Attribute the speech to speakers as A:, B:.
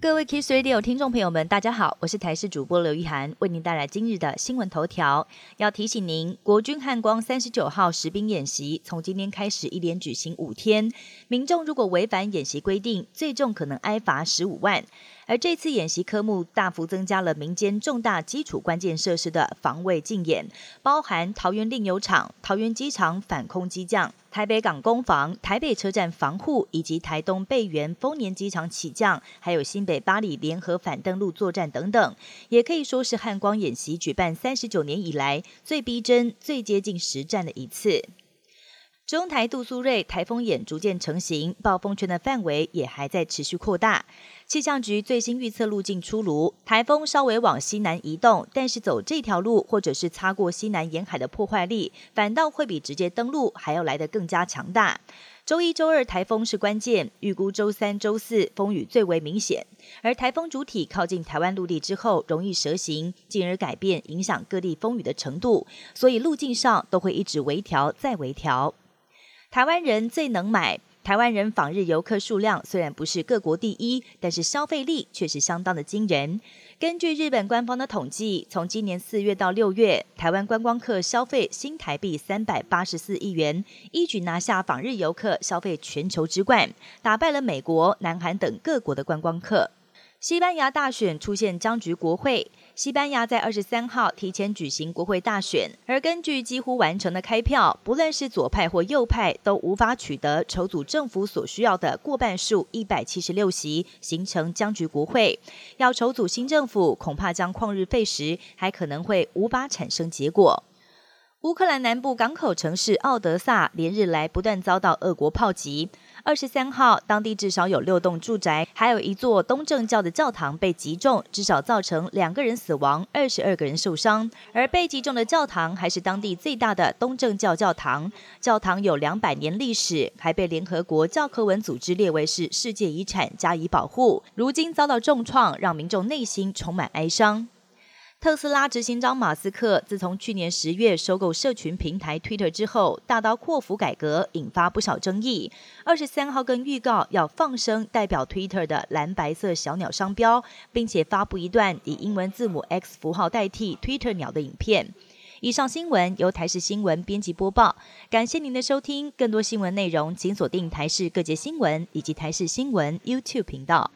A: 各位 Kiss Radio 听众朋友们，大家好，我是台视主播刘玉涵，为您带来今日的新闻头条。要提醒您，国军汉光三十九号实兵演习从今天开始一连举行五天，民众如果违反演习规定，最重可能挨罚十五万。而这次演习科目大幅增加了民间重大基础关键设施的防卫竞演，包含桃园令油厂、桃园机场反空机降、台北港攻防、台北车站防护，以及台东备援丰年机场起降，还有新北巴黎联合反登陆作战等等，也可以说是汉光演习举办三十九年以来最逼真、最接近实战的一次。中台杜苏芮台风眼逐渐成型，暴风圈的范围也还在持续扩大。气象局最新预测路径出炉，台风稍微往西南移动，但是走这条路或者是擦过西南沿海的破坏力，反倒会比直接登陆还要来得更加强大。周一周二台风是关键，预估周三、周四风雨最为明显。而台风主体靠近台湾陆地之后，容易蛇行，进而改变影响各地风雨的程度，所以路径上都会一直微调再微调。台湾人最能买。台湾人访日游客数量虽然不是各国第一，但是消费力却是相当的惊人。根据日本官方的统计，从今年四月到六月，台湾观光客消费新台币三百八十四亿元，一举拿下访日游客消费全球之冠，打败了美国、南韩等各国的观光客。西班牙大选出现僵局，国会。西班牙在二十三号提前举行国会大选，而根据几乎完成的开票，不论是左派或右派都无法取得筹组政府所需要的过半数一百七十六席，形成僵局国会。要筹组新政府，恐怕将旷日费时，还可能会无法产生结果。乌克兰南部港口城市奥德萨连日来不断遭到俄国炮击。二十三号，当地至少有六栋住宅，还有一座东正教的教堂被击中，至少造成两个人死亡，二十二个人受伤。而被击中的教堂还是当地最大的东正教教堂，教堂有两百年历史，还被联合国教科文组织列为是世界遗产加以保护。如今遭到重创，让民众内心充满哀伤。特斯拉执行长马斯克自从去年十月收购社群平台 Twitter 之后，大刀阔斧改革，引发不少争议。二十三号更预告要放生代表 Twitter 的蓝白色小鸟商标，并且发布一段以英文字母 X 符号代替 Twitter 鸟的影片。以上新闻由台视新闻编辑播报，感谢您的收听。更多新闻内容，请锁定台视各节新闻以及台视新闻 YouTube 频道。